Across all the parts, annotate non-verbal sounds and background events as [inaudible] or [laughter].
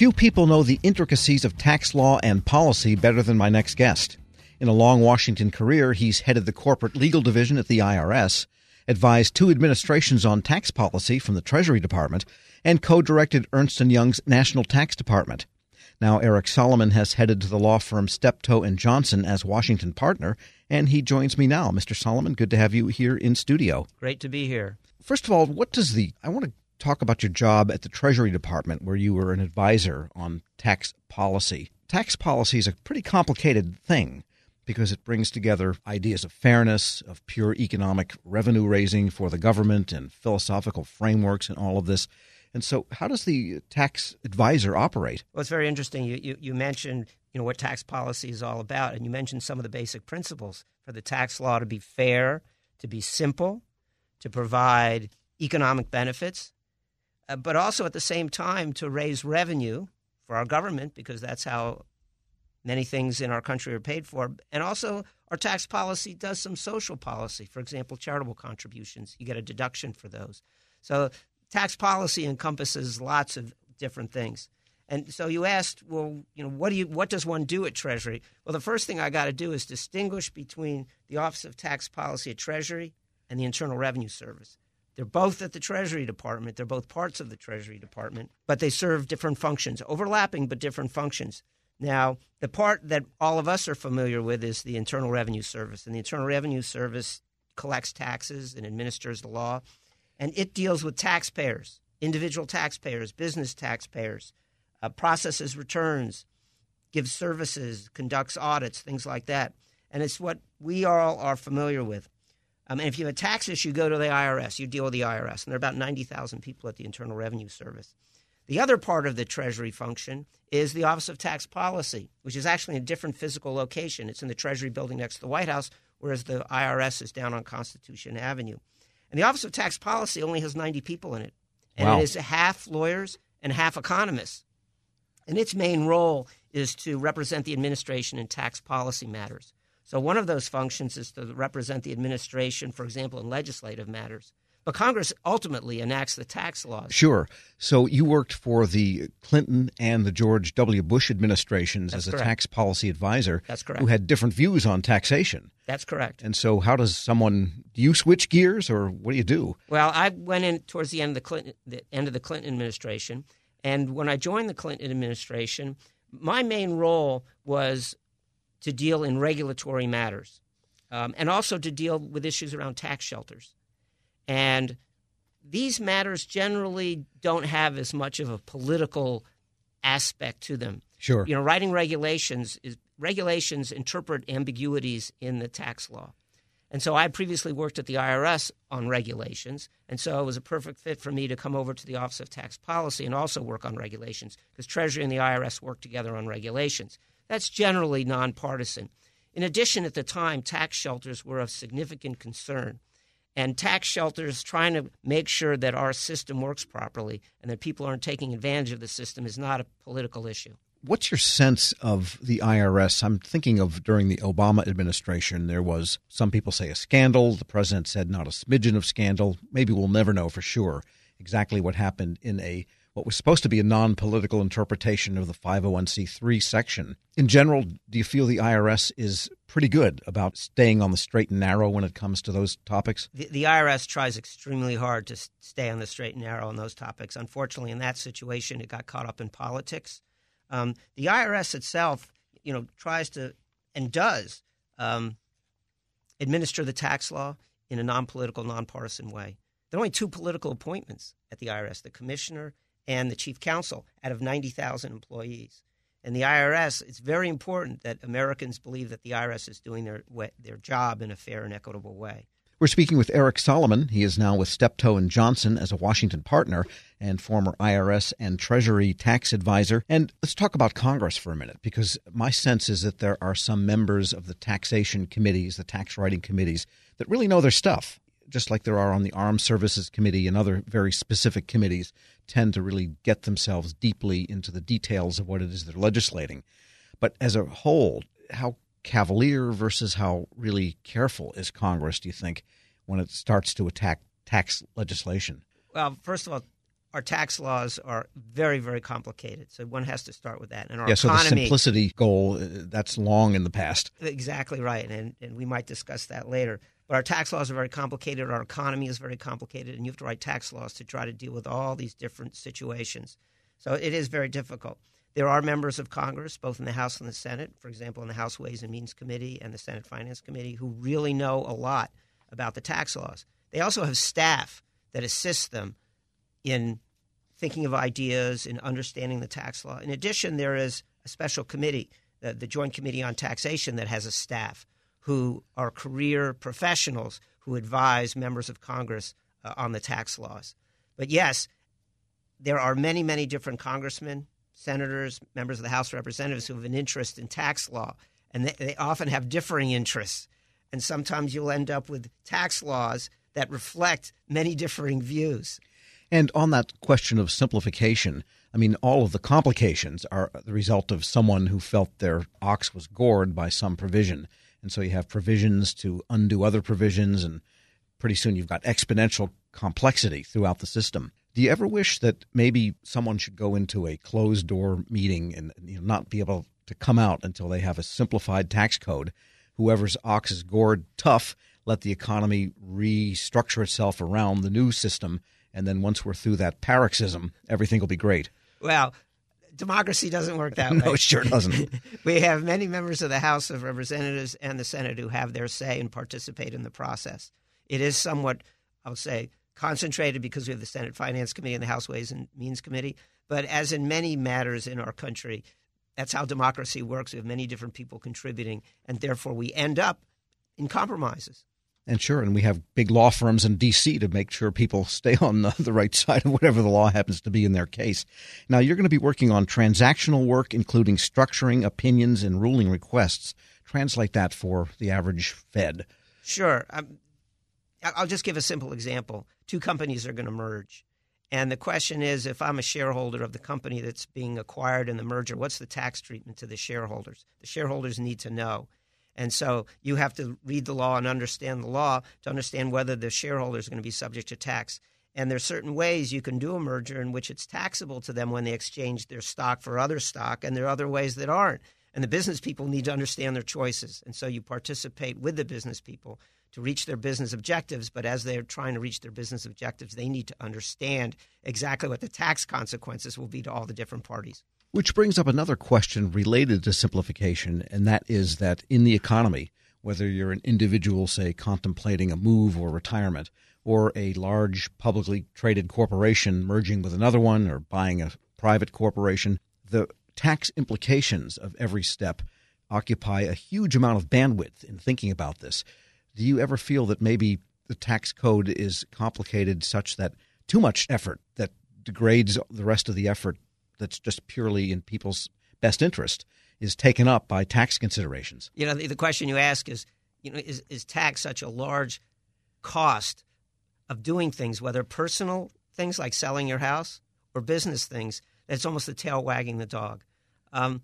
Few people know the intricacies of tax law and policy better than my next guest. In a long Washington career, he's headed the corporate legal division at the IRS, advised two administrations on tax policy from the Treasury Department, and co-directed Ernst & Young's National Tax Department. Now Eric Solomon has headed to the law firm Steptoe and Johnson as Washington partner, and he joins me now. Mr. Solomon, good to have you here in studio. Great to be here. First of all, what does the I want to talk about your job at the Treasury Department where you were an advisor on tax policy. Tax policy is a pretty complicated thing because it brings together ideas of fairness, of pure economic revenue raising for the government, and philosophical frameworks and all of this. And so, how does the tax advisor operate? Well, it's very interesting. You, you, you, mentioned you know what tax policy is all about, and you mentioned some of the basic principles for the tax law to be fair, to be simple, to provide economic benefits, Uh, but also at the same time to raise revenue for our government because that's how many things in our country are paid for. And also, our tax policy does some social policy. For example, charitable contributions, you get a deduction for those. So, tax policy encompasses lots of different things. And so you asked, well, you know, what do you, what does one do at Treasury? Well, the first thing I got to do is distinguish between the Office of Tax Policy at Treasury and the Internal Revenue Service. They're both at the Treasury Department. They're both parts of the Treasury Department, but they serve different functions, overlapping but different functions. Now, the part that all of us are familiar with is the Internal Revenue Service, and the Internal Revenue Service collects taxes and administers the law, and it deals with taxpayers, individual taxpayers, business taxpayers, uh, processes returns, gives services, conducts audits, things like that. And it's what we all are familiar with. Um, and if you have a tax issue, you go to the IRS. You deal with the IRS. And there are about 90,000 people at the Internal Revenue Service. The other part of the Treasury function is the Office of Tax Policy, which is actually in a different physical location. It's in the Treasury building next to the White House, whereas the IRS is down on Constitution Avenue. And the Office of Tax Policy only has 90 people in it. And wow. it is half lawyers and half economists. And its main role is to represent the administration in tax policy matters. So one of those functions is to represent the administration, for example, in legislative matters. But Congress ultimately enacts the tax laws. Sure. So you worked for the Clinton and the George W. Bush administrations That's as a tax policy advisor. That's correct. Who had different views on taxation. That's correct. And so, how does someone do you switch gears, or what do you do? Well, I went in towards the end of the Clinton, the end of the Clinton administration, and when I joined the Clinton administration, my main role was to deal in regulatory matters, um, and also to deal with issues around tax shelters. And these matters generally don't have as much of a political aspect to them. Sure. You know, writing regulations is regulations interpret ambiguities in the tax law. And so I previously worked at the IRS on regulations, and so it was a perfect fit for me to come over to the Office of Tax Policy and also work on regulations because Treasury and the IRS work together on regulations. That's generally nonpartisan. In addition, at the time, tax shelters were of significant concern and tax shelters trying to make sure that our system works properly and that people aren't taking advantage of the system is not a political issue. What's your sense of the IRS? I'm thinking of during the Obama administration, there was some people say a scandal. The president said not a smidgen of scandal. Maybe we'll never know for sure exactly what happened in a what was supposed to be a non political interpretation of the 501c3 section. In general, do you feel the IRS is pretty good about staying on the straight and narrow when it comes to those topics? The, the IRS tries extremely hard to stay on the straight and narrow on those topics. Unfortunately, in that situation, it got caught up in politics. Um, the IRS itself, you know, tries to and does um, administer the tax law in a non-political, non-partisan way. There are only two political appointments at the IRS: the commissioner and the chief counsel out of 90,000 employees. And the IRS, it's very important that Americans believe that the IRS is doing their their job in a fair and equitable way. We're speaking with Eric Solomon. He is now with Steptoe and Johnson as a Washington partner and former IRS and Treasury tax advisor. And let's talk about Congress for a minute because my sense is that there are some members of the taxation committees, the tax writing committees, that really know their stuff just like there are on the Armed Services Committee and other very specific committees, tend to really get themselves deeply into the details of what it is they're legislating. But as a whole, how cavalier versus how really careful is Congress, do you think, when it starts to attack tax legislation? Well, first of all, our tax laws are very, very complicated. So one has to start with that. And our yeah, economy, so the simplicity goal, uh, that's long in the past. Exactly right. And, and we might discuss that later. But our tax laws are very complicated. Our economy is very complicated. And you have to write tax laws to try to deal with all these different situations. So it is very difficult. There are members of Congress, both in the House and the Senate, for example, in the House Ways and Means Committee and the Senate Finance Committee, who really know a lot about the tax laws. They also have staff that assist them in thinking of ideas, in understanding the tax law. In addition, there is a special committee, the, the Joint Committee on Taxation, that has a staff who are career professionals who advise members of Congress uh, on the tax laws. But yes, there are many, many different congressmen, senators, members of the House of Representatives who have an interest in tax law, and they, they often have differing interests. And sometimes you'll end up with tax laws that reflect many differing views. And on that question of simplification, I mean, all of the complications are the result of someone who felt their ox was gored by some provision. And so you have provisions to undo other provisions, and pretty soon you've got exponential complexity throughout the system. Do you ever wish that maybe someone should go into a closed door meeting and you know, not be able to come out until they have a simplified tax code? Whoever's ox is gored tough, let the economy restructure itself around the new system and then once we're through that paroxysm, everything will be great. Well, democracy doesn't work that [laughs] way. no, it sure doesn't. [laughs] we have many members of the House of Representatives and the Senate who have their say and participate in the process. It is somewhat, I'll say, concentrated because we have the Senate Finance Committee and the House Ways and Means Committee. But as in many matters in our country, that's how democracy works. We have many different people contributing, and therefore we end up in compromises. And sure, and we have big law firms in D.C. to make sure people [laughs] stay on the, the, right side of whatever the law happens to be in their case. Now, you're going to be working on transactional work, including structuring opinions and ruling requests. Translate that for the average Fed. Sure. Um, I'll just give a simple example. Two companies are going to merge. And the question is if I'm a shareholder of the company that's being acquired in the merger, what's the tax treatment to the shareholders? The shareholders need to know. And so you have to read the law and understand the law to understand whether the shareholder is going to be subject to tax. And there's certain ways you can do a merger in which it's taxable to them when they exchange their stock for other stock, and there are other ways that aren't. And the business people need to understand their choices. And so you participate with the business people to reach their business objectives. But as they're trying to reach their business objectives, they need to understand exactly what the tax consequences will be to all the different parties. Which brings up another question related to simplification, and that is that in the economy, whether you're an individual, say, contemplating a move or retirement, or a large publicly traded corporation merging with another one or buying a private corporation, the tax implications of every step occupy a huge amount of bandwidth in thinking about this. Do you ever feel that maybe the tax code is complicated such that too much effort that degrades the rest of the effort that's just purely in people's best interest is taken up by tax considerations. You know, the, the question you ask is, you know, is, is tax such a large cost of doing things, whether personal things like selling your house or business things, that's almost the tail wagging the dog. Um,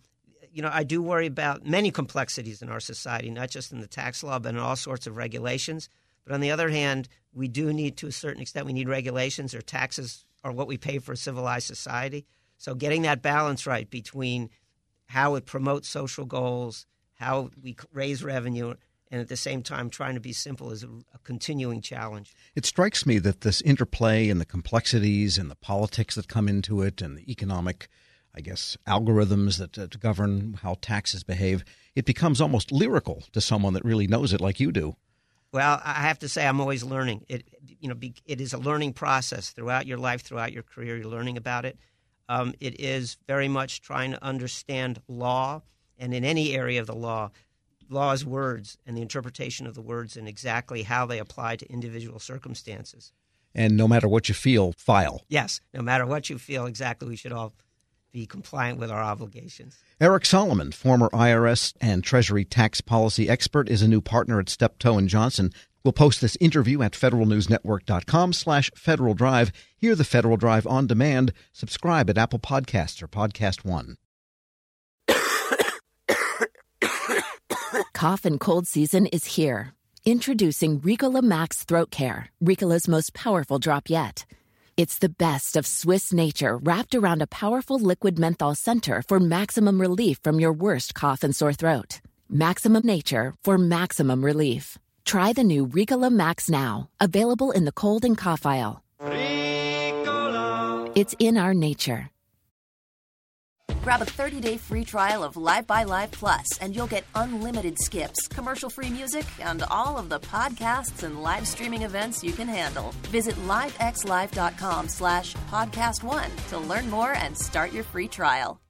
you know, I do worry about many complexities in our society, not just in the tax law, but in all sorts of regulations. But on the other hand, we do need, to a certain extent, we need regulations or taxes or what we pay for a civilized society. So getting that balance right between how it promotes social goals, how we raise revenue, and at the same time trying to be simple is a, a, continuing challenge. It strikes me that this interplay and the complexities and the politics that come into it and the economic, I guess, algorithms that uh, govern how taxes behave, it becomes almost lyrical to someone that really knows it like you do. Well, I have to say I'm always learning. It you know it is a learning process throughout your life, throughout your career. You're learning about it. Um, it is very much trying to understand law, and in any area of the law, law is words and the interpretation of the words and exactly how they apply to individual circumstances. And no matter what you feel, file. Yes, no matter what you feel, exactly, we should all be compliant with our obligations. Eric Solomon, former IRS and Treasury tax policy expert, is a new partner at Steptoe and Johnson. We'll post this interview at federalnewsnetwork.com slash Federal Drive. Hear the Federal Drive on demand. Subscribe at Apple Podcasts or Podcast One. Cough and cold season is here. Introducing Ricola Max Throat Care, Ricola's most powerful drop yet. It's the best of Swiss nature wrapped around a powerful liquid menthol center for maximum relief from your worst cough and sore throat. Maximum nature for maximum relief. Try the new Ricola Max now, available in the cold and cough aisle. Ricola. It's in our nature. Grab a 30-day free trial of Live by Live Plus, and you'll get unlimited skips, commercial-free music, and all of the podcasts and live streaming events you can handle. Visit livexlive.com slash podcast one to learn more and start your free trial.